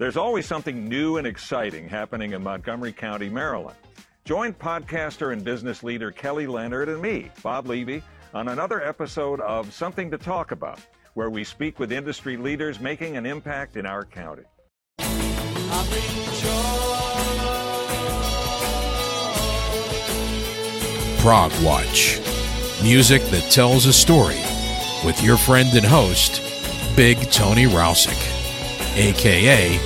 There's always something new and exciting happening in Montgomery County, Maryland. Join podcaster and business leader Kelly Leonard and me, Bob Levy, on another episode of Something to Talk About, where we speak with industry leaders making an impact in our county. Prog Watch. Music that tells a story with your friend and host, Big Tony Rousick, aka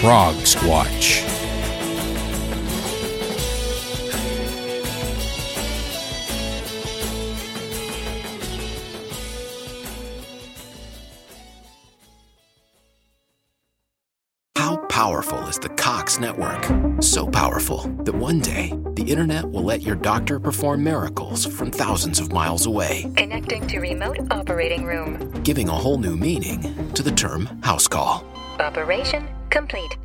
Prog Squatch. How powerful is the Cox network? So powerful that one day the internet will let your doctor perform miracles from thousands of miles away, Connecting to remote operating room. giving a whole new meaning to the term house call. Operation complete.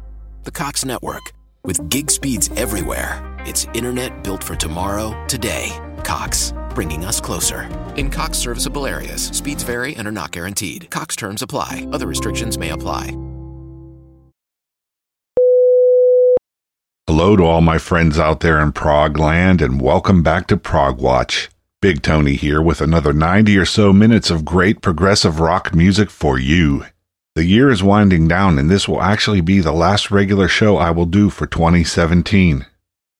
The Cox network. With gig speeds everywhere, it's internet built for tomorrow, today. Cox, bringing us closer. In Cox serviceable areas, speeds vary and are not guaranteed. Cox terms apply, other restrictions may apply. Hello to all my friends out there in Prog land and welcome back to Prog Watch. Big Tony here with another 90 or so minutes of great progressive rock music for you. The year is winding down and this will actually be the last regular show I will do for 2017.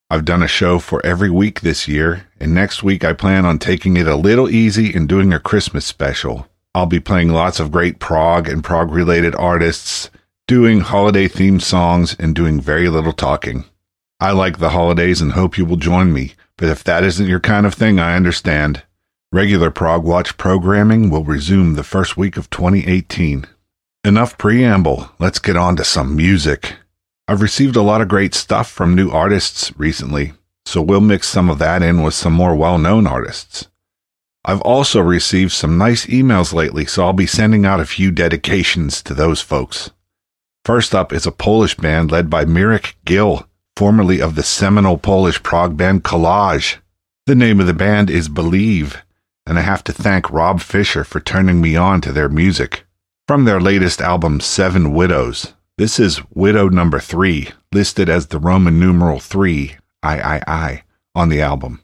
I've done a show for every week this year, and next week I plan on taking it a little easy and doing a Christmas special. I'll be playing lots of great prog and prog related artists, doing holiday themed songs, and doing very little talking. I like the holidays and hope you will join me, but if that isn't your kind of thing, I understand. Regular Prog Watch programming will resume the first week of 2018. Enough preamble, let's get on to some music. I've received a lot of great stuff from new artists recently, so we'll mix some of that in with some more well known artists. I've also received some nice emails lately, so I'll be sending out a few dedications to those folks. First up is a Polish band led by Mirek Gil, formerly of the seminal Polish prog band Collage. The name of the band is Believe, and I have to thank Rob Fisher for turning me on to their music. From their latest album, Seven Widows, this is Widow number three, listed as the Roman numeral three, I, I, I, on the album.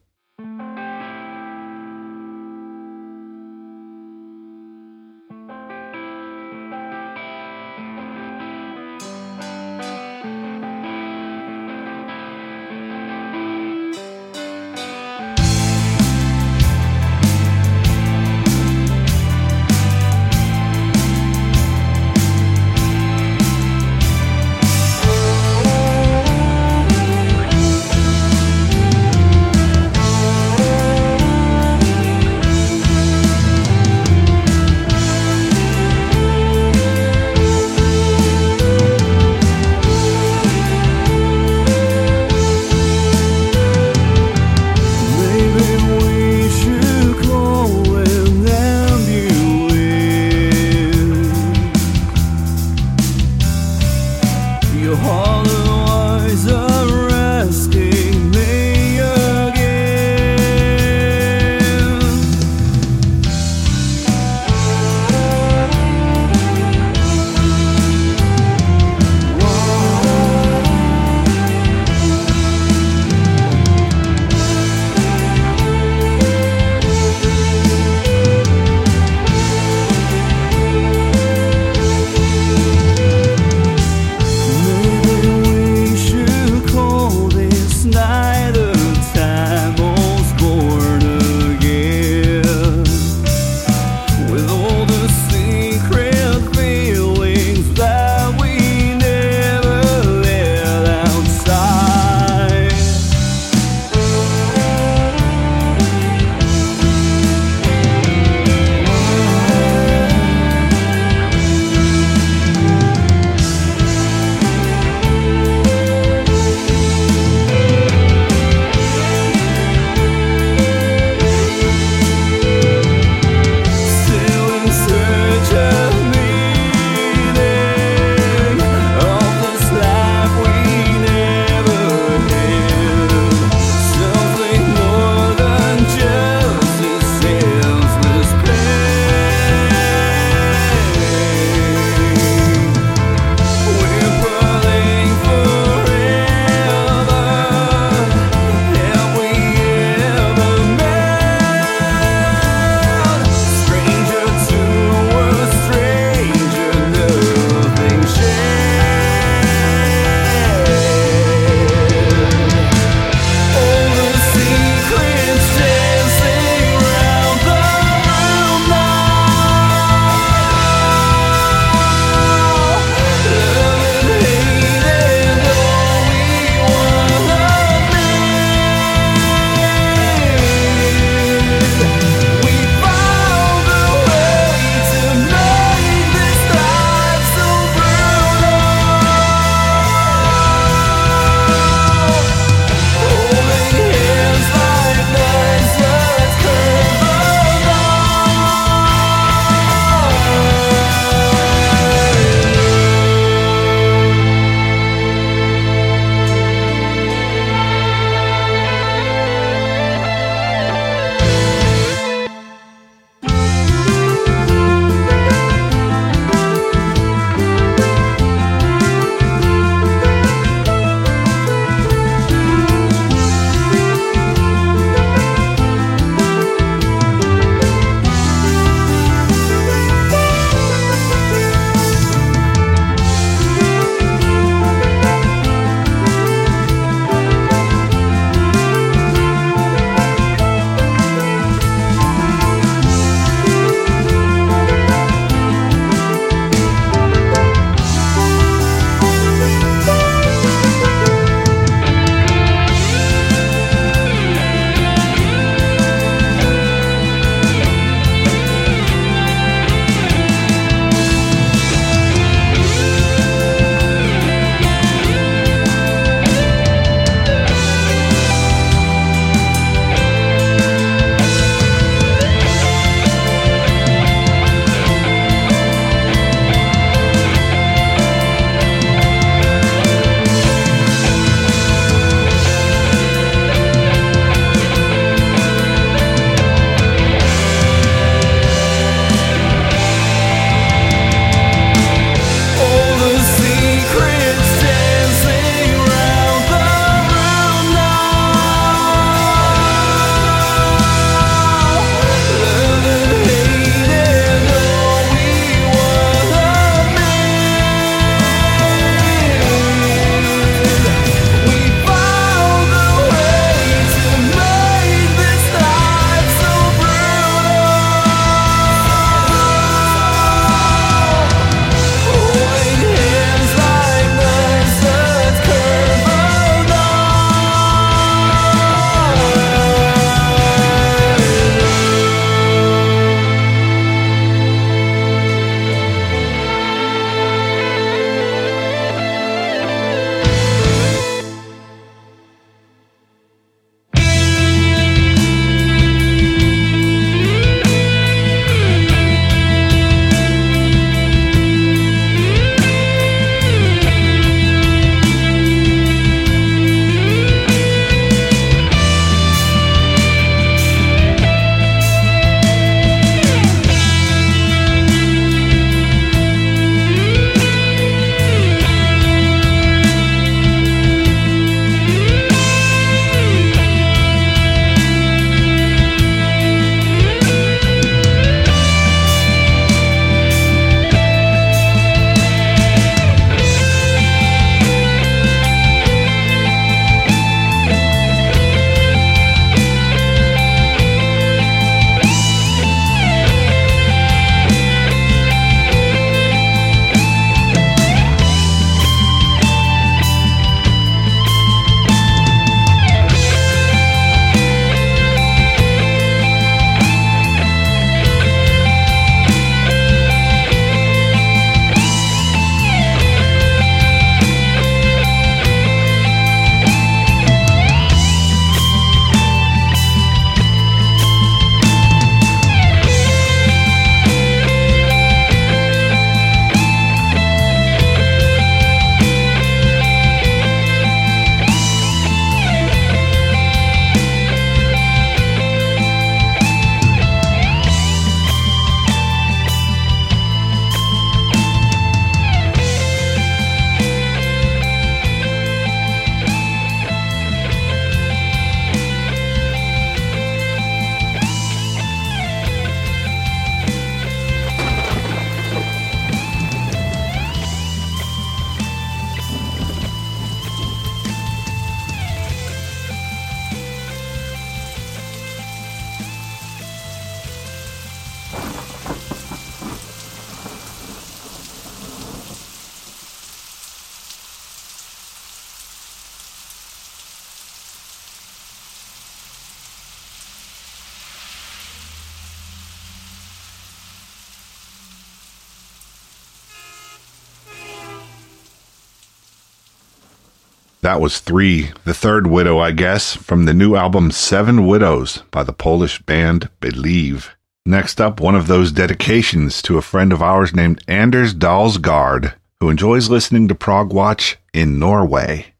Was three, the third widow, I guess, from the new album Seven Widows by the Polish band Believe. Next up, one of those dedications to a friend of ours named Anders Dalsgaard, who enjoys listening to Prog Watch in Norway.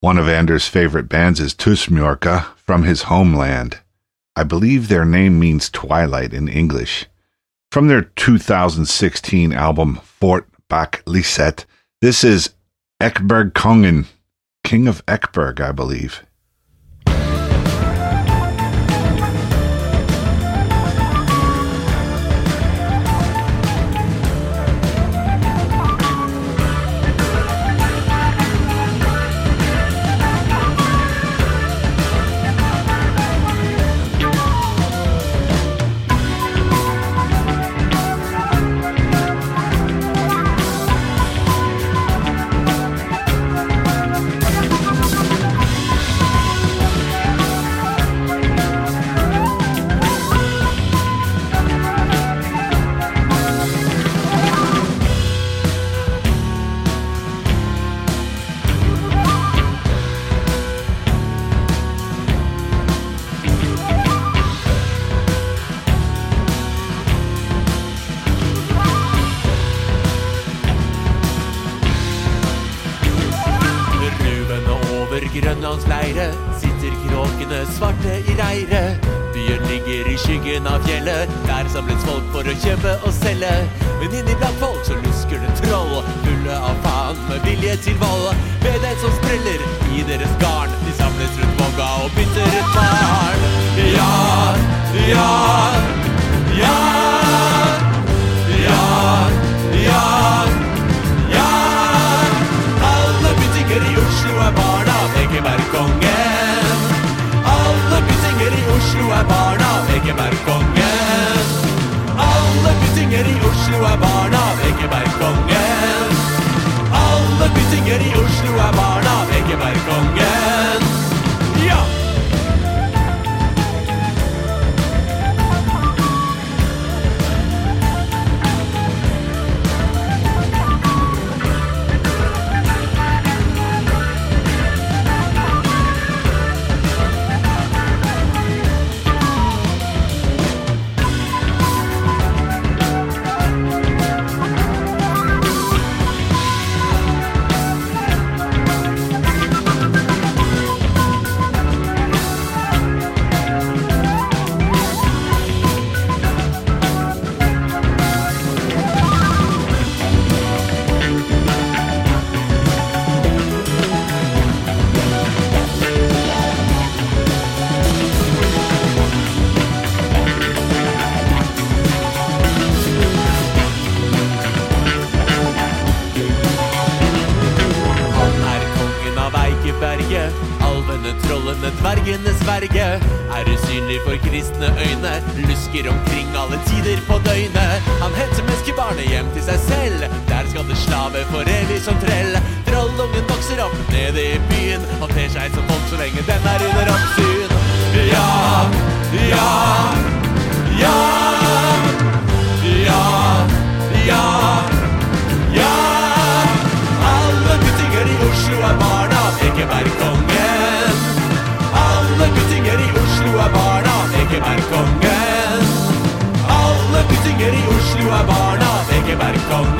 One of Anders' favorite bands is Tusmørke from his homeland. I believe their name means twilight in English. From their 2016 album Ført Bak Lyset, this is Ekebergkongen, King of Ekeberg, I believe. Lusker omkring alle tider på døgnet. Han henter menneskebarnet hjem til seg selv, der skal det slave for evig som trell. Trollungen vokser opp nede i byen, ter seg som Ekebergkongen.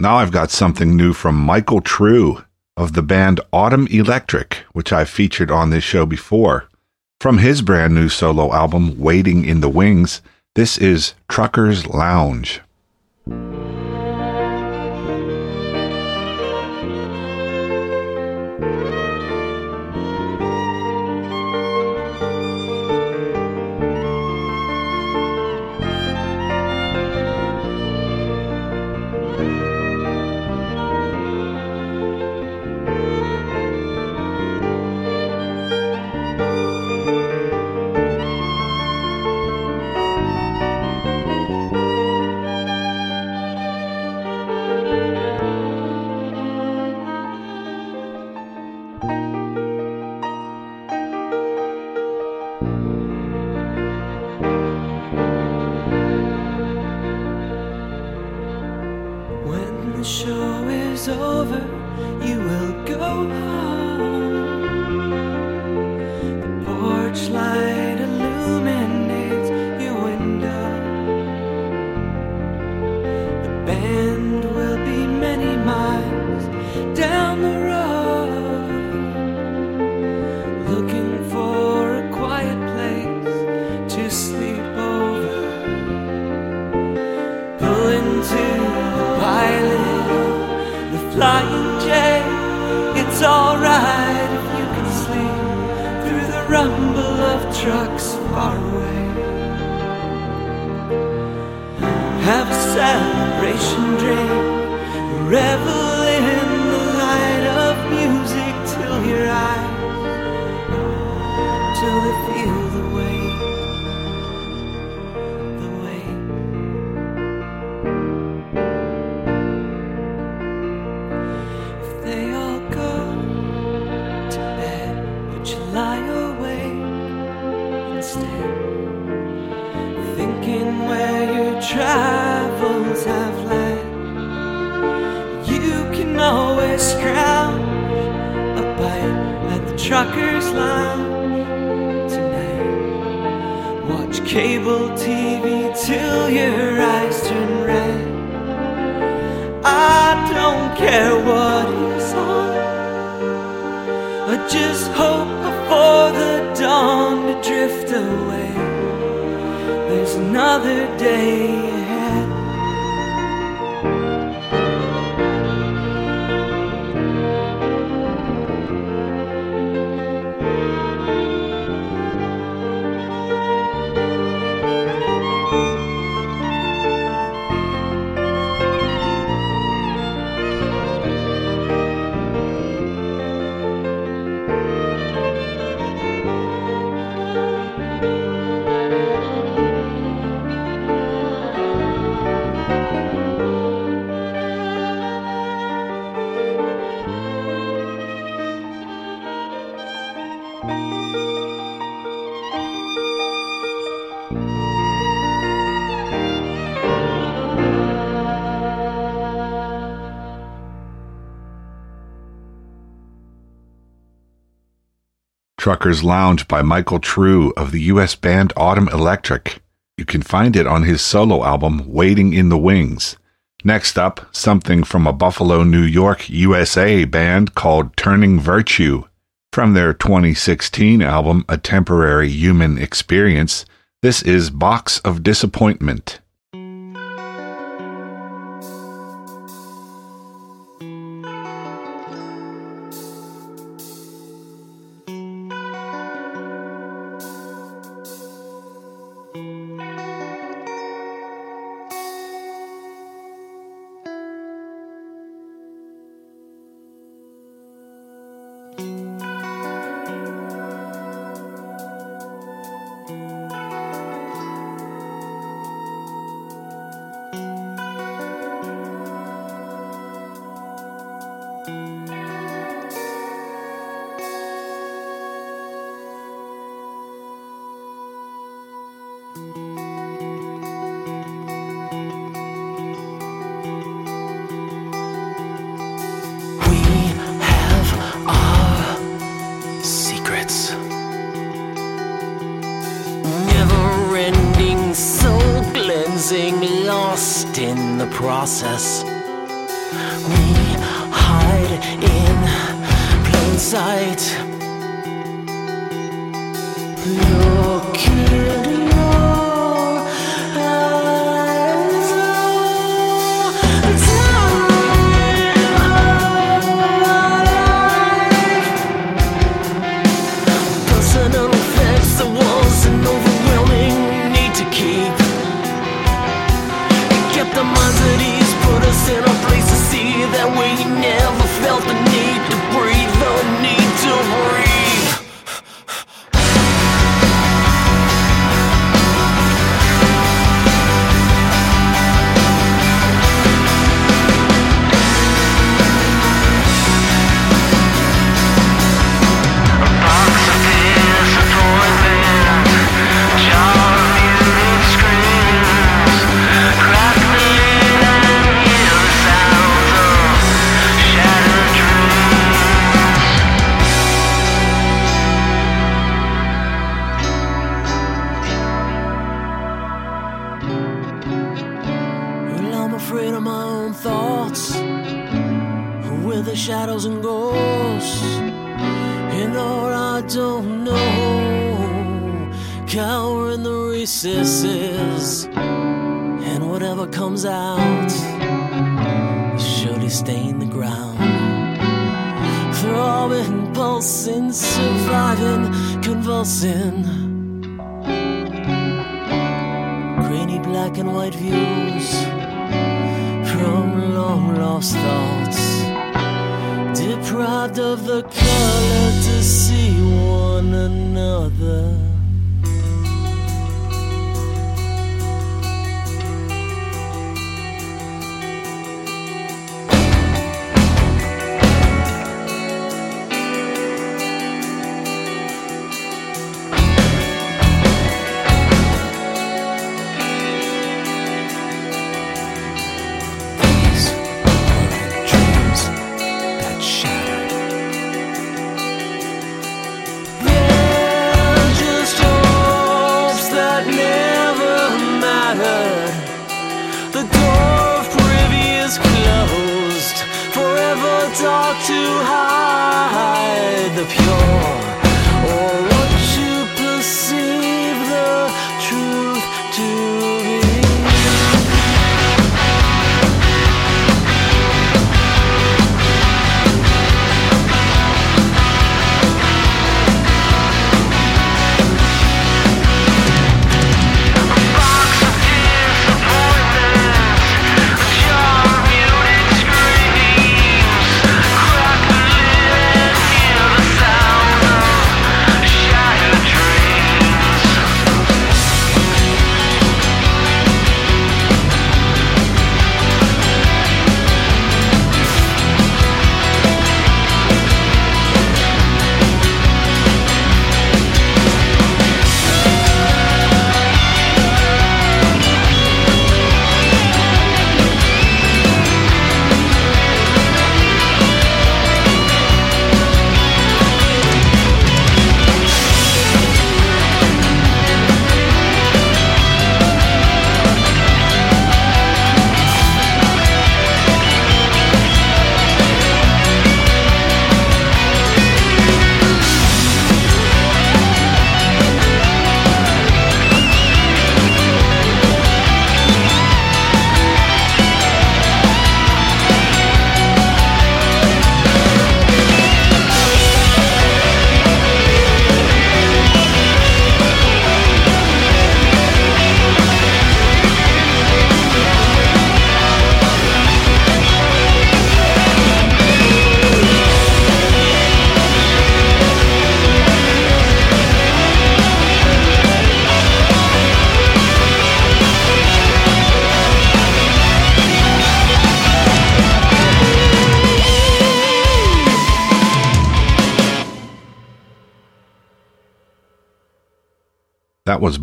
Now I've got something new from Michael Trew of the band Autumn Electric, which I've featured on this show before. From his brand new solo album, Waiting in the Wings, this is Trucker's Lounge. Cable TV till your eyes turn red. I don't care what is on. I just hope before the dawn to drift away. There's another day Trucker's Lounge by Michael Trew of the US band Autumn Electric. You can find it on his solo album Waiting in the Wings. Next up, something from a Buffalo, New York, USA band called Turning Virtue From their 2016 album, A Temporary Human Experience, this is Box of Disappointment.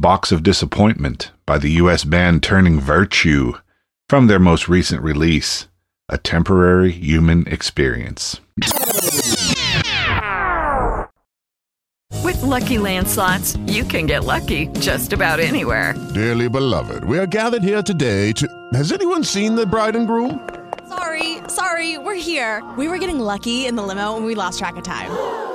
Box of Disappointment by the US band Turning Virtue from their most recent release, A Temporary Human Experience. With Lucky Land slots, you can get lucky just about anywhere. Dearly beloved, we are gathered here today to. Has anyone seen the bride and groom? Sorry, sorry, we're here. We were getting lucky in the limo and we lost track of time.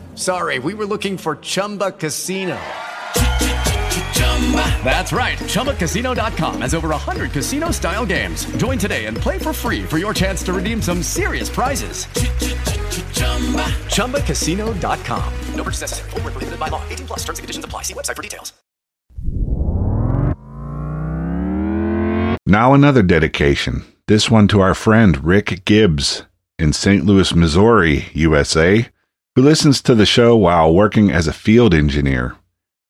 sorry. We were looking for Chumba Casino. That's right. ChumbaCasino.com has over 100 casino style games. Join today and play for free for your chance to redeem some serious prizes. ChumbaCasino.com. No purchase necessary. Full prohibited by law. 18 plus terms and conditions apply. See website for details. Now, another dedication. This one to our friend Rick Gibbs in St. Louis, Missouri, USA, who listens to the show while working as a field engineer.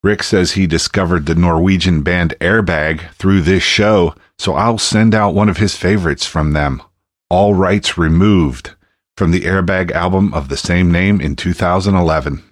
Rick says he discovered the Norwegian band Airbag through this show, so I'll send out one of his favorites from them All Rights Removed from the Airbag album of the same name in 2011.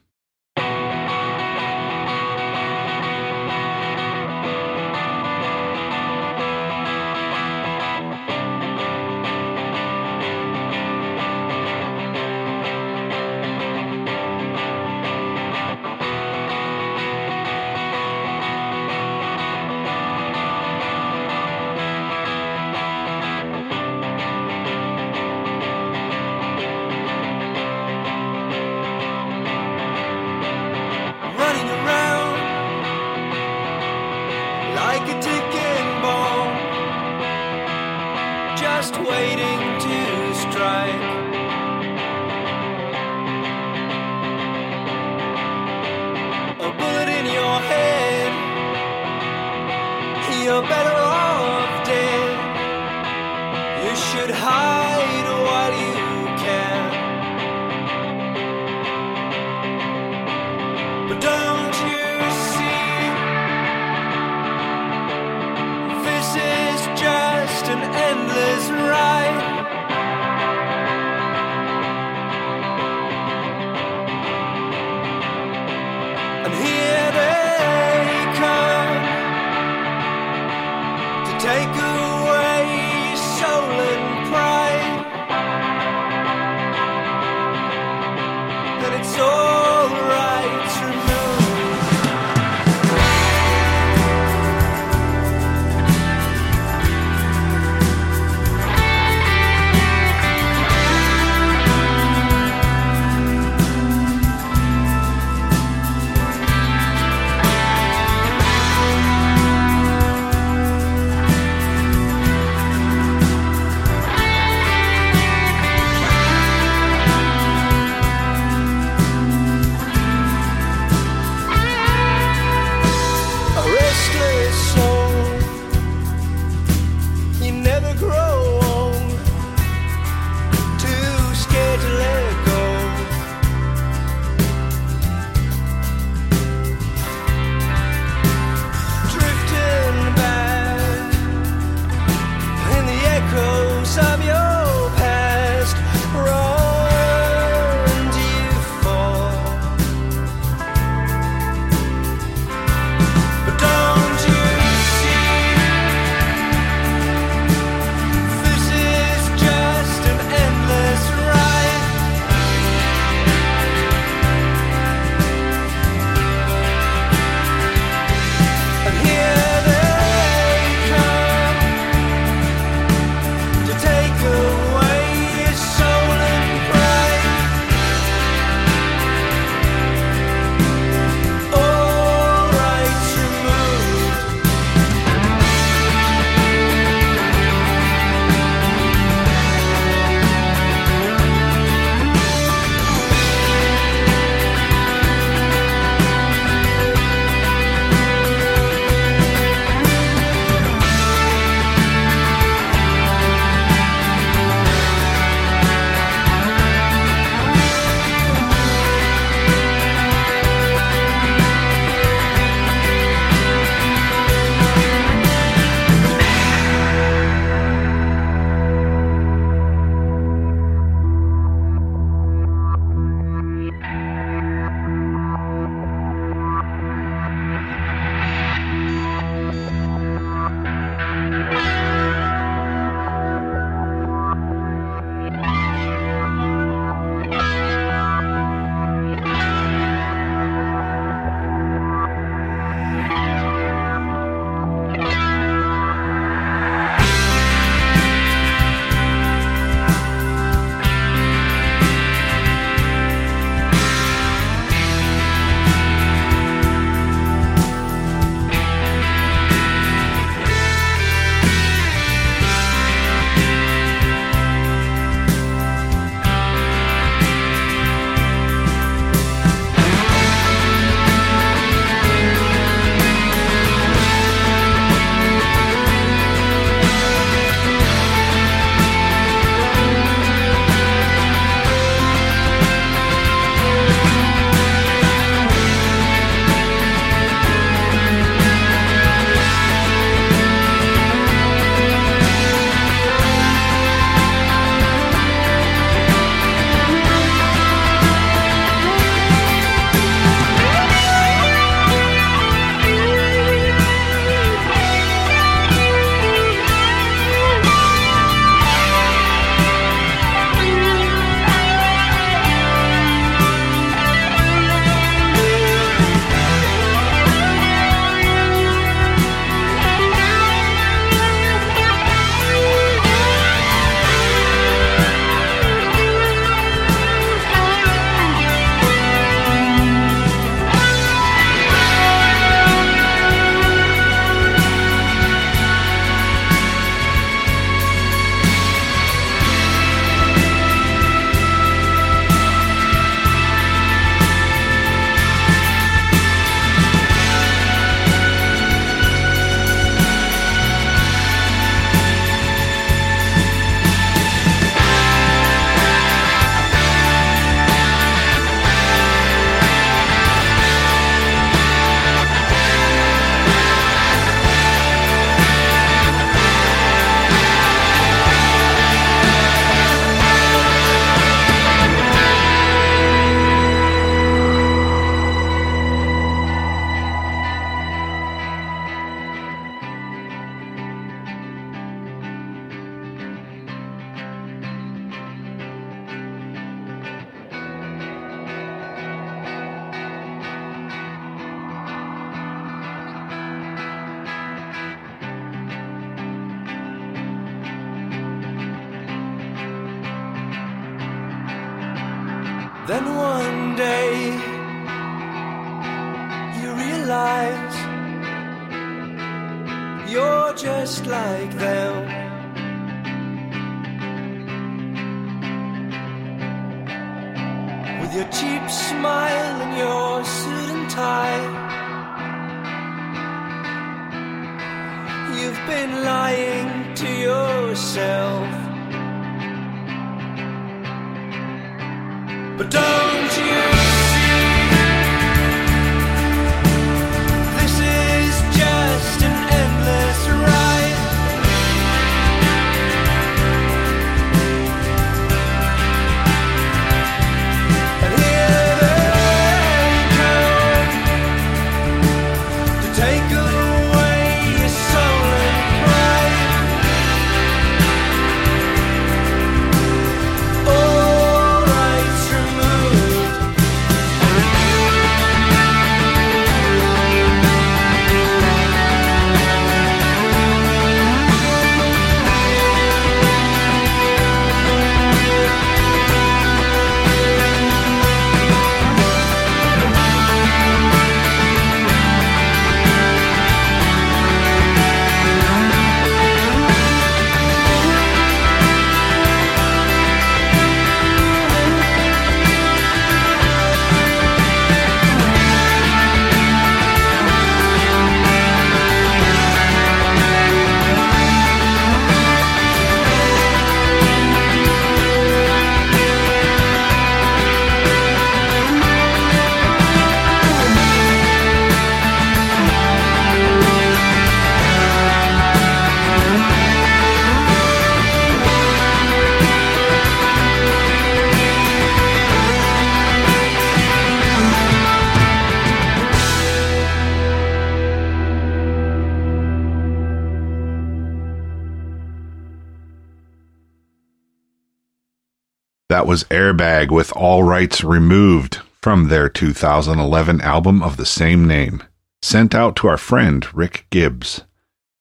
That was Airbag with All Rights Removed from their 2011 album of the same name, sent out to our friend Rick Gibbs.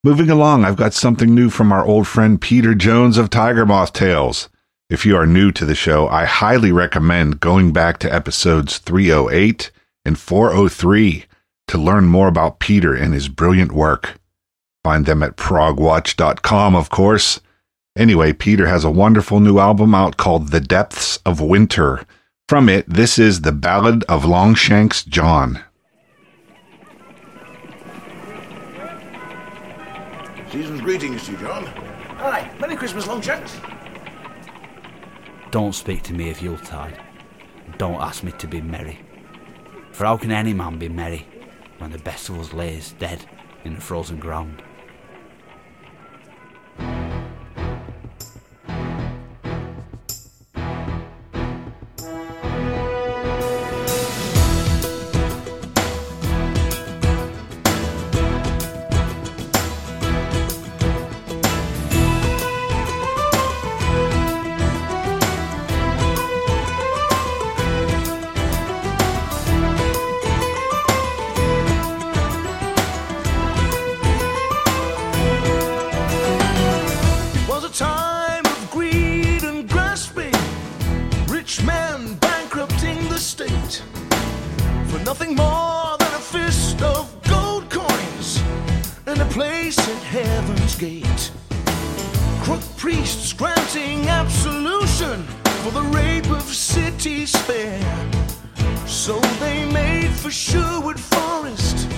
Moving along, I've got something new from our old friend Peter Jones of Tiger Moth Tales. If you are new to the show, I highly recommend going back to episodes 308 and 403 to learn more about Peter and his brilliant work. Find them at progwatch.com, of course. Anyway, Peter has a wonderful new album out called The Depths of Winter. From it, this is The Ballad of Longshanks John. Season's greetings to you, John. Aye, Merry Christmas, Longshanks. Don't speak to me of Yuletide. Don't ask me to be merry. For how can any man be merry when the best of us lays dead in the frozen ground? Gate. Crook priests granting absolution for the rape of cities fair. So they made for Sherwood Forest,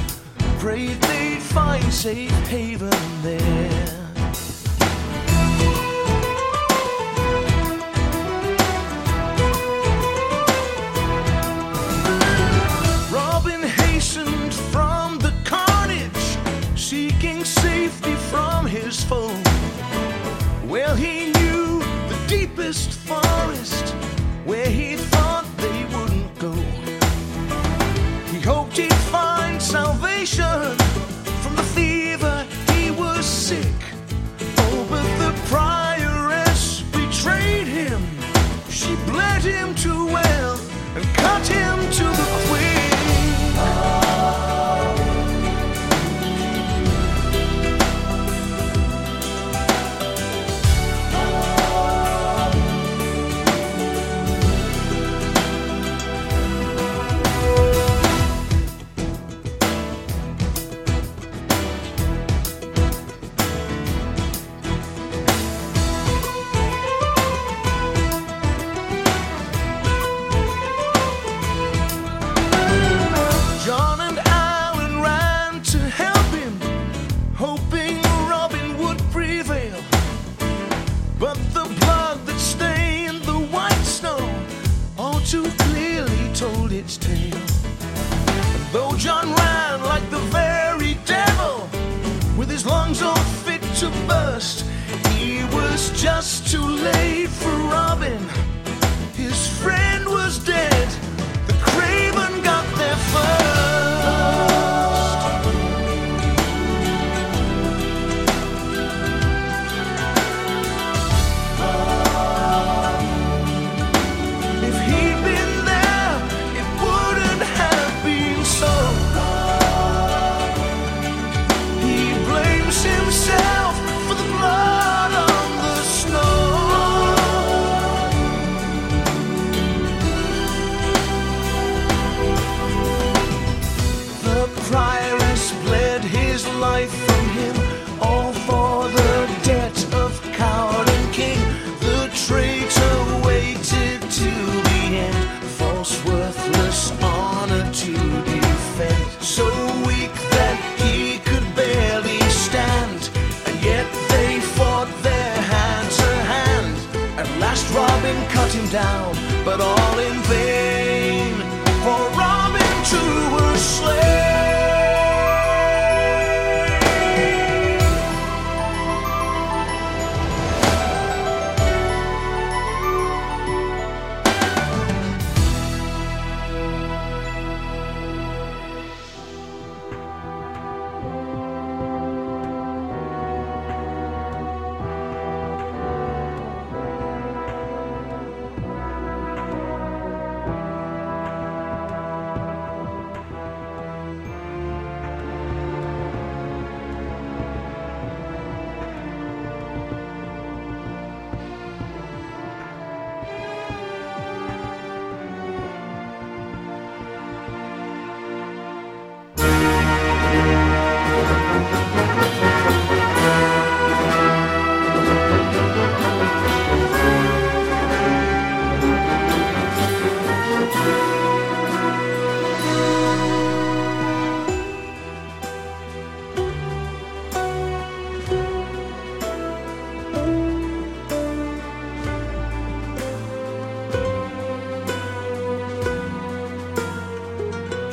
prayed they'd find safe haven there. Deepest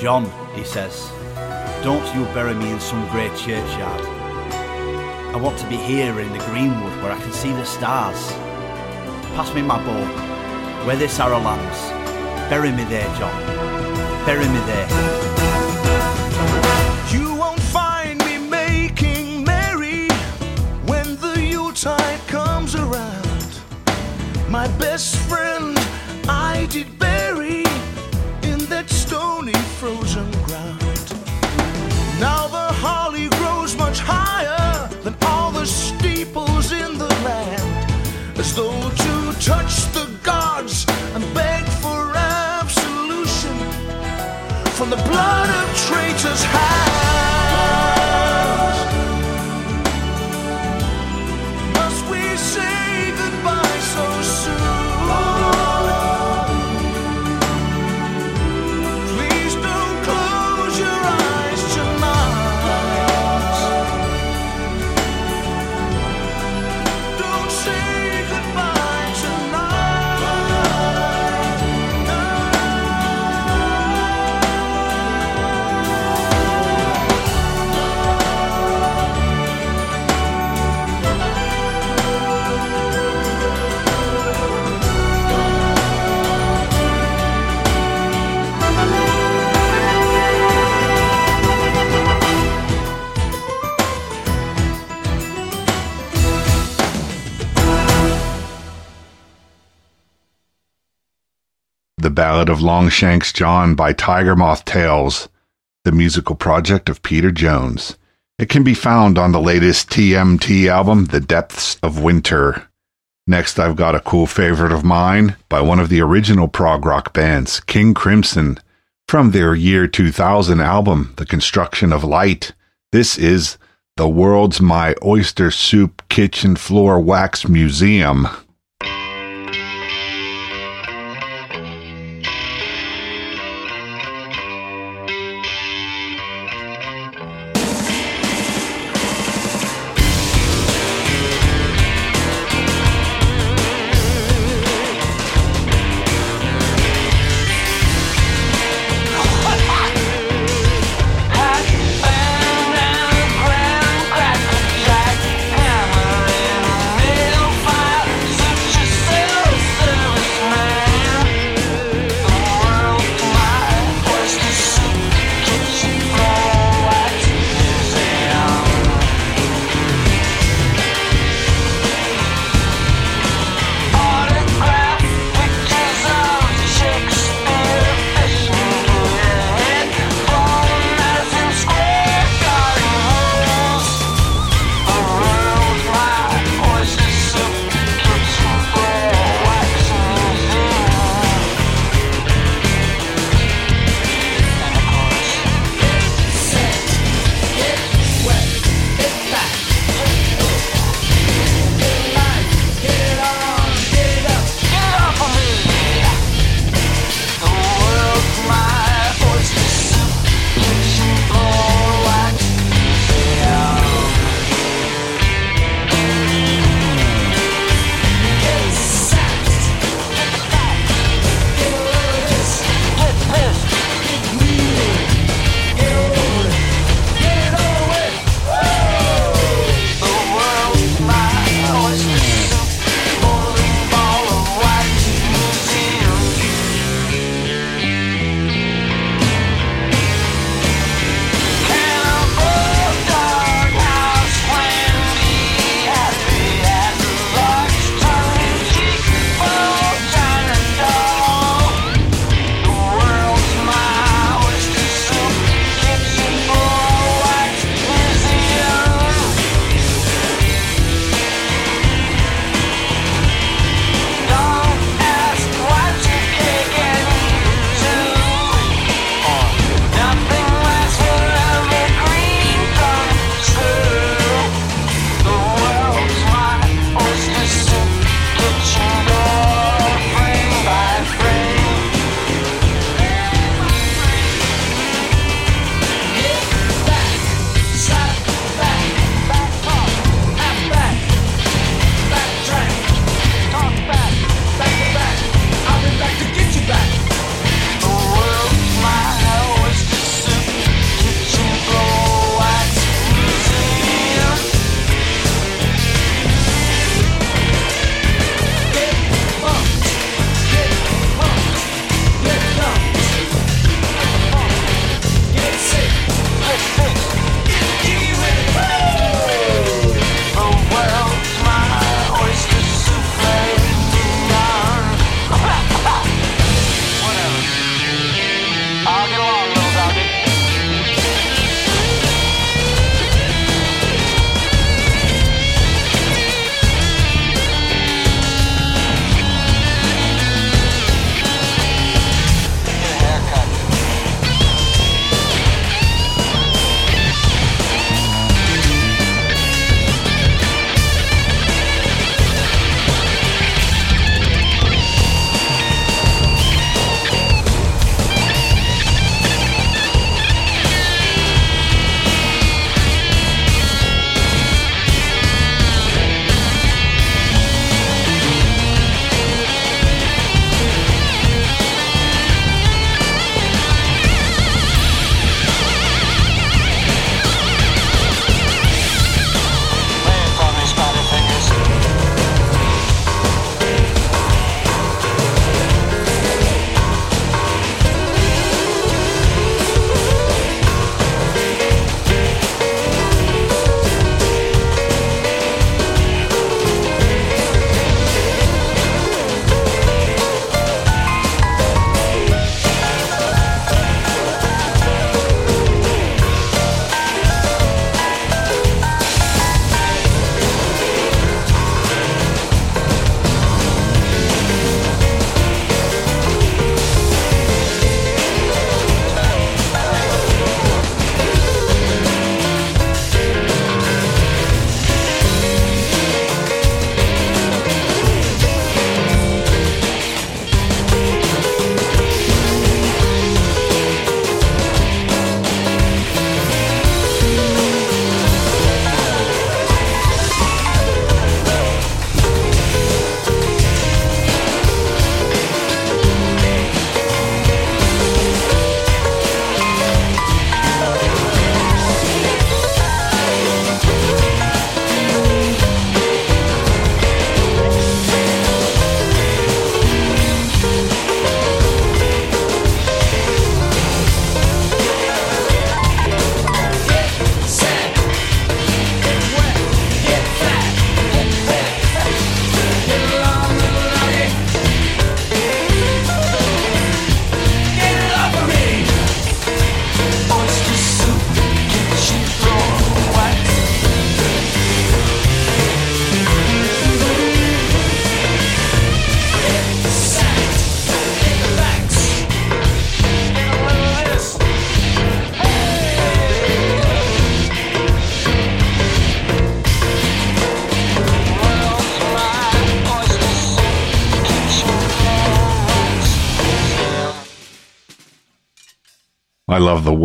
John, he says, don't you bury me in some great churchyard. I want to be here in the greenwood where I can see the stars. Pass me my bow, where this arrow lands. Bury me there, John. Bury me there. You won't traitors' hands. Ballad of Longshanks John by Tiger Moth Tales, the musical project of Peter Jones. It can be found on the latest TMT album, The Depths of Winter. Next, I've got a cool favorite of mine by one of the original prog rock bands, King Crimson, from their year 2000 album, The Construction of Light. This is The World's My Oyster Soup Kitchen Floor Wax Museum.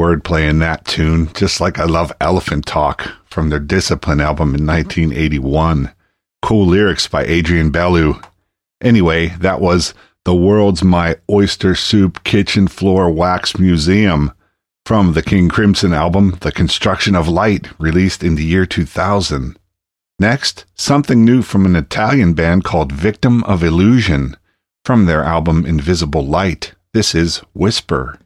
Wordplay in that tune, just like I love Elephant Talk from their Discipline album in 1981. Cool lyrics by Adrian Belew. Anyway, that was The World's My Oyster Soup Kitchen Floor Wax Museum from the King Crimson album The Construction of Light, released in the year 2000. Next, something new from an Italian band called Victim of Illusion from their album Invisible Light. This is Whisper.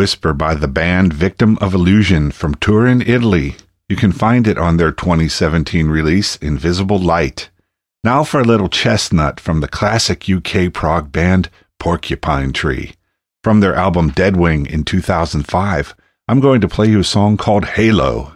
Whisper by the band Victim of Illusion from Turin, Italy. You can find it on their 2017 release, Invisible Light. Now for a little chestnut from the classic UK prog band Porcupine Tree. From their album Deadwing in 2005, I'm going to play you a song called Halo.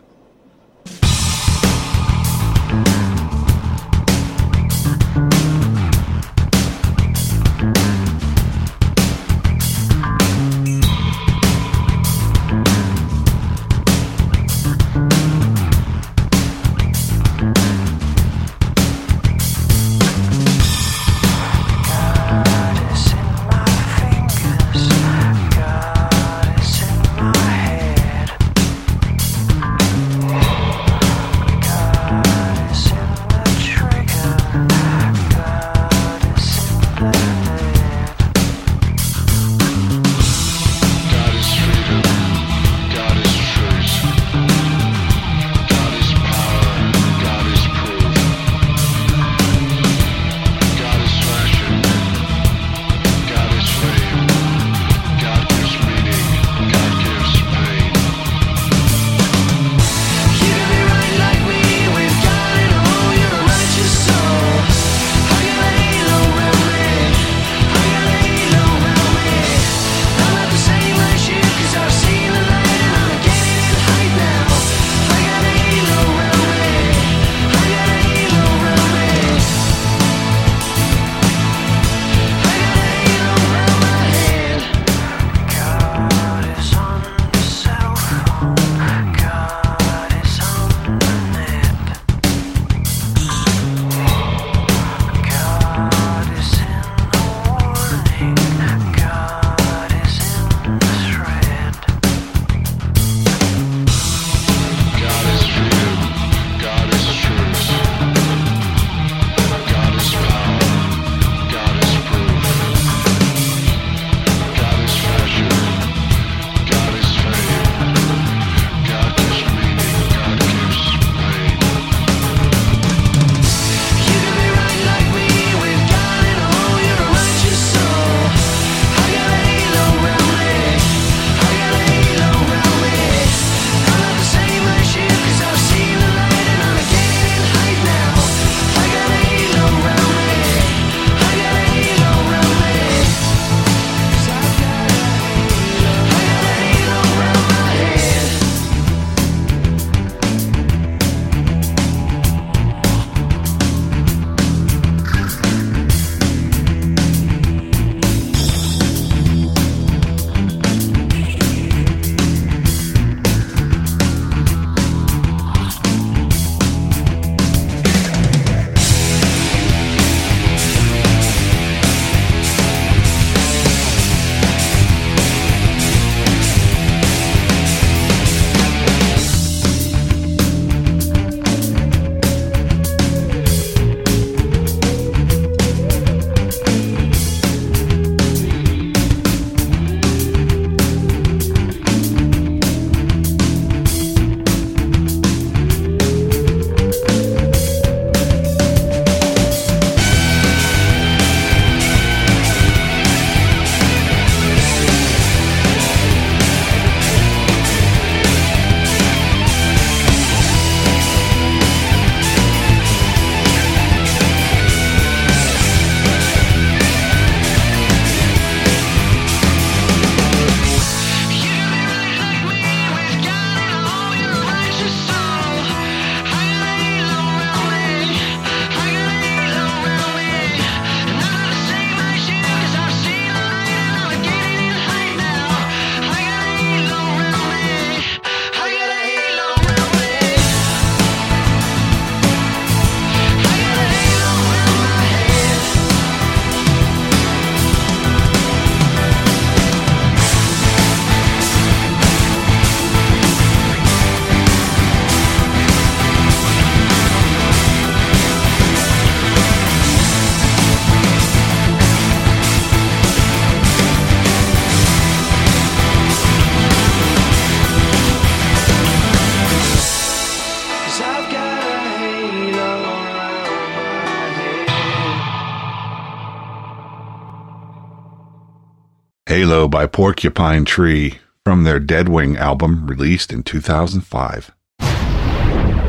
Halo by Porcupine Tree from their Deadwing album released in 2005.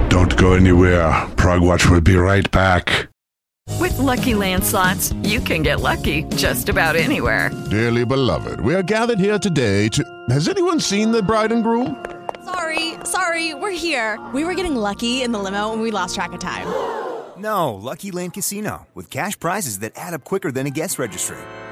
Don't go anywhere. Progwatch will be right back. With Lucky Land slots, you can get lucky just about anywhere. Dearly beloved, we are gathered here today to. Has anyone seen the bride and groom? Sorry, sorry, we're here. We were getting lucky in the limo and we lost track of time. No, Lucky Land Casino, with cash prizes that add up quicker than a guest registry.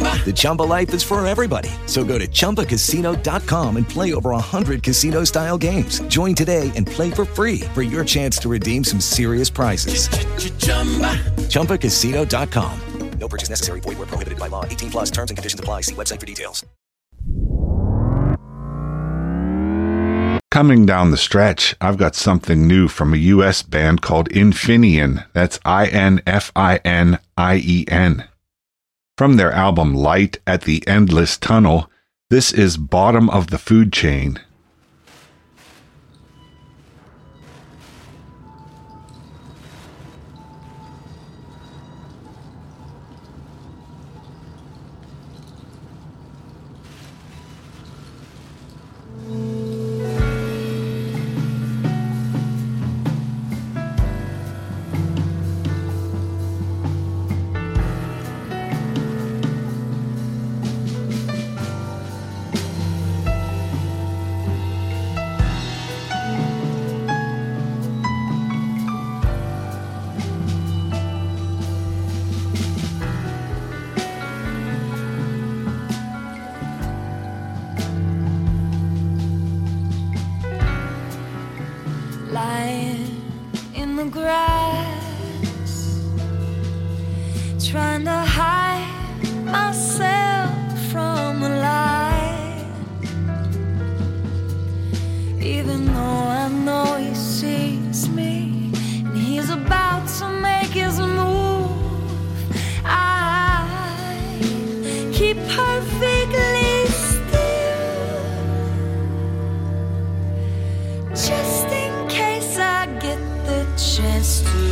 The Chumba life is for everybody. So go to ChumbaCasino.com and play over 100 casino style games. Join today and play for free for your chance to redeem some serious prizes. ChumbaCasino.com. No purchase necessary. Void where prohibited by law. 18 plus terms and conditions apply. See website for details. Coming down the stretch, I've got something new from a US band called iNFiNiEN. That's I N F I N I E N. From their album Light at the Endless Tunnel, this is Bottom of the Food Chain. The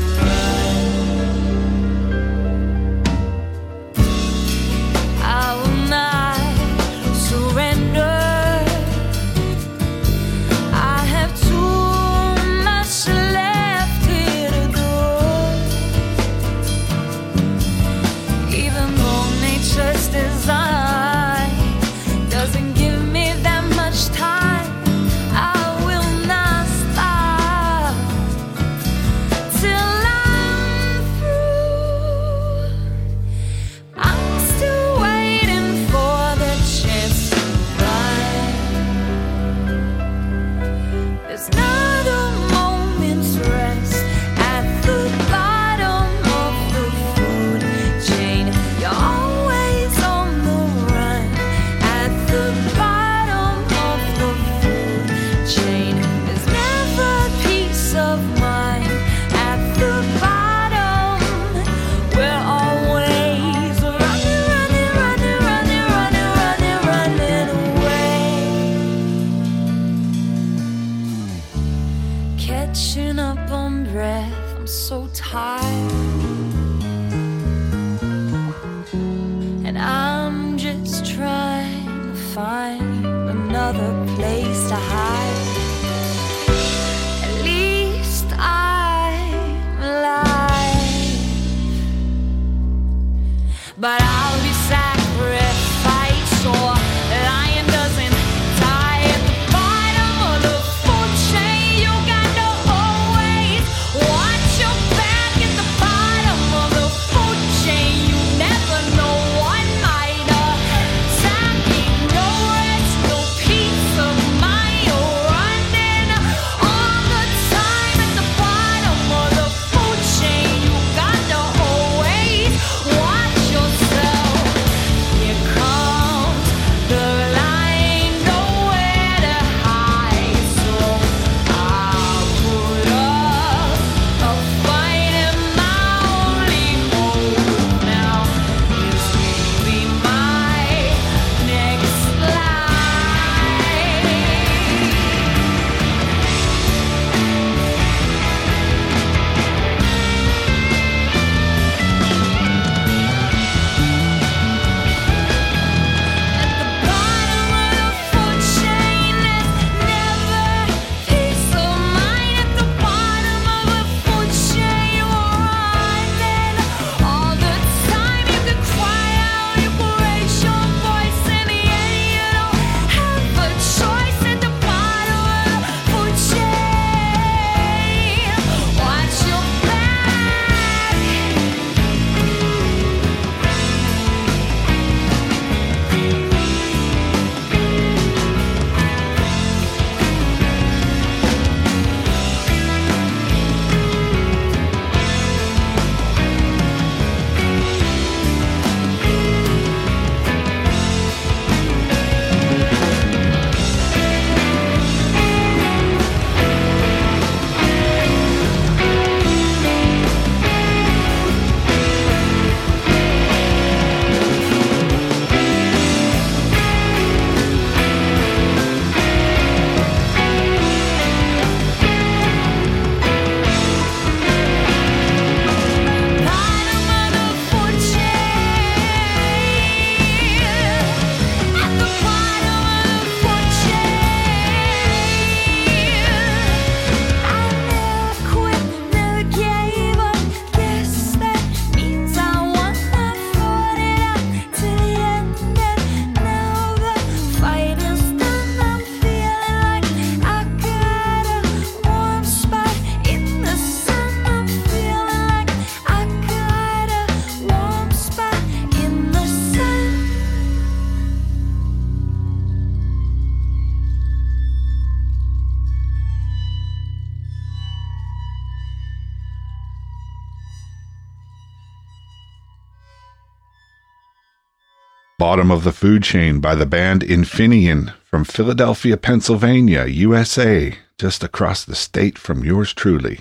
bottom of the food chain by the band iNFiNiEN from Philadelphia, Pennsylvania, USA, just across the state from yours truly.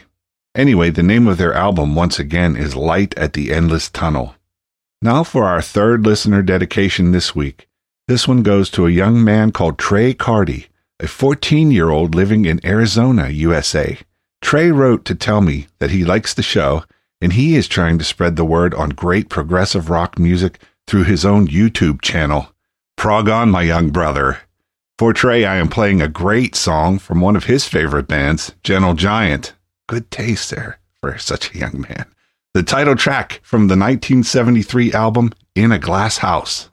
Anyway, the name of their album once again is Light at the Endless Tunnel. Now for our third listener dedication this week. This one goes to a young man called Trey Cardy, a 14 year old living in Arizona, USA. Trey wrote to tell me that he likes the show and he is trying to spread the word on great progressive rock music through his own YouTube channel. Prog on, my young brother. For Trey, I am playing a great song from one of his favorite bands, Gentle Giant. Good taste there for such a young man. The title track from the 1973 album, In a Glass House.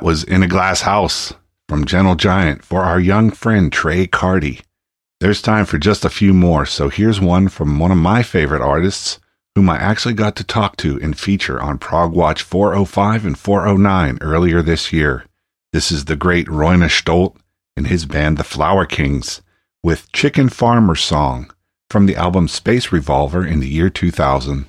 that was In a Glass House from Gentle Giant for our young friend Trey Cardy. There's time for just a few more, so here's one from one of my favorite artists, whom I actually got to talk to and feature on Prog Watch 405 and 409 earlier this year. This is the great Roine Stolt and his band The Flower Kings with Chicken Farmer Song from the album Space Revolver in the year 2000.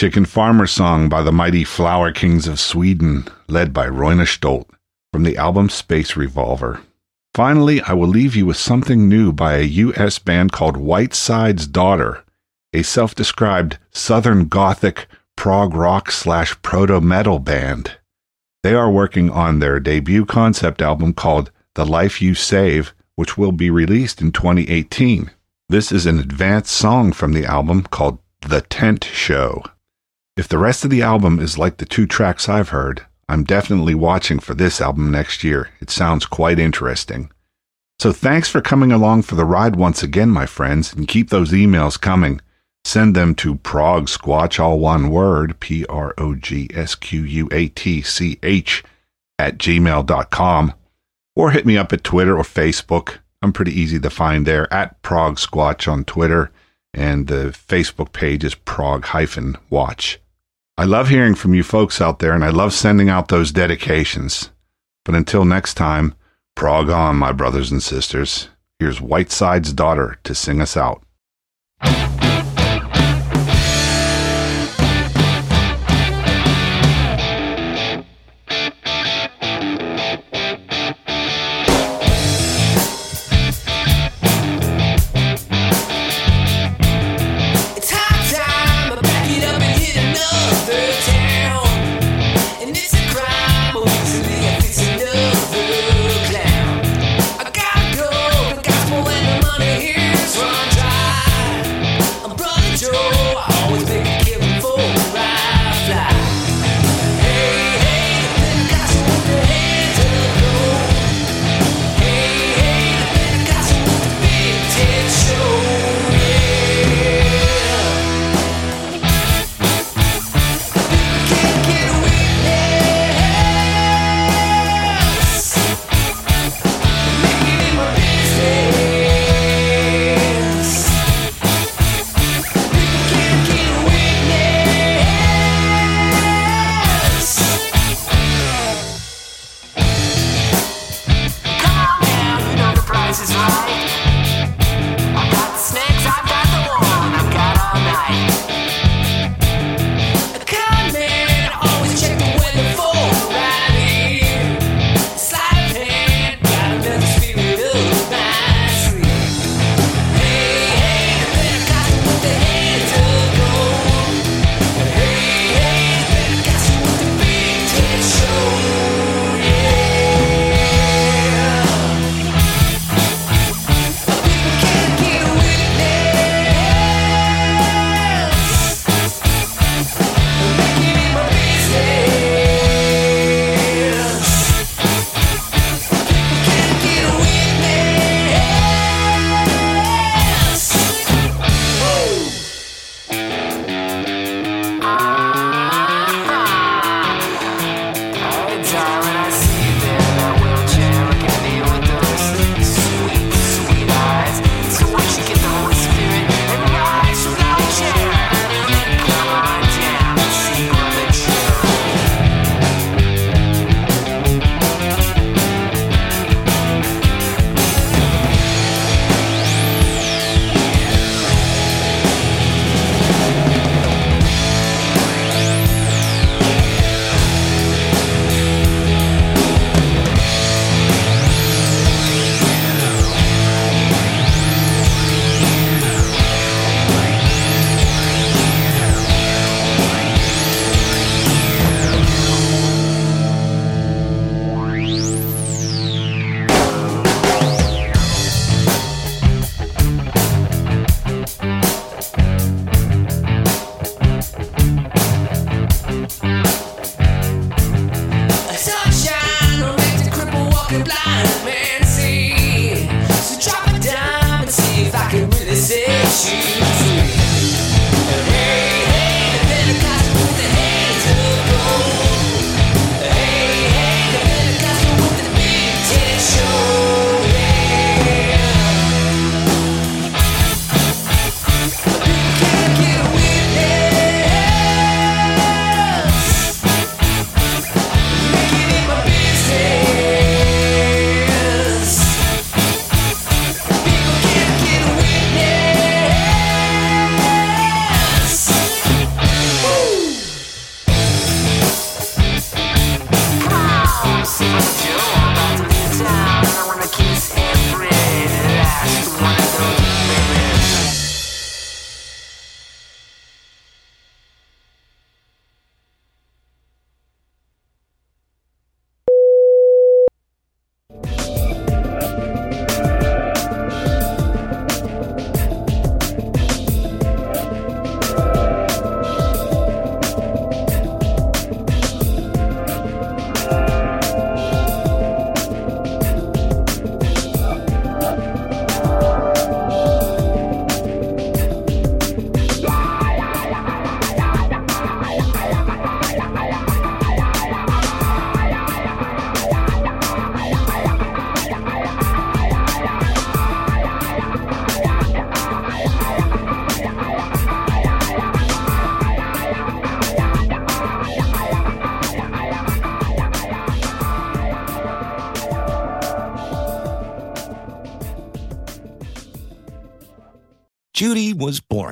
Chicken Farmer Song by the mighty Flower Kings of Sweden, led by Roine Stolt, from the album Space Revolver. Finally, I will leave you with something new by a U.S. band called Whiteside's Daughter, a self described Southern Gothic prog rock slash proto metal band. They are working on their debut concept album called The Life You Save, which will be released in 2018. This is an advanced song from the album called The Tent Show. If the rest of the album is like the two tracks I've heard, I'm definitely watching for this album next year. It sounds quite interesting. So thanks for coming along for the ride once again, my friends, and keep those emails coming. Send them to Prog Squatch, all one word, P R O G S Q U A T C H, at gmail.com, or hit me up at Twitter or Facebook. I'm pretty easy to find there at Prog Squatch on Twitter, and the Facebook page is Prog hyphen Watch. I love hearing from you folks out there, and I love sending out those dedications. But until next time, prog on, my brothers and sisters. Here's Whiteside's daughter to sing us out.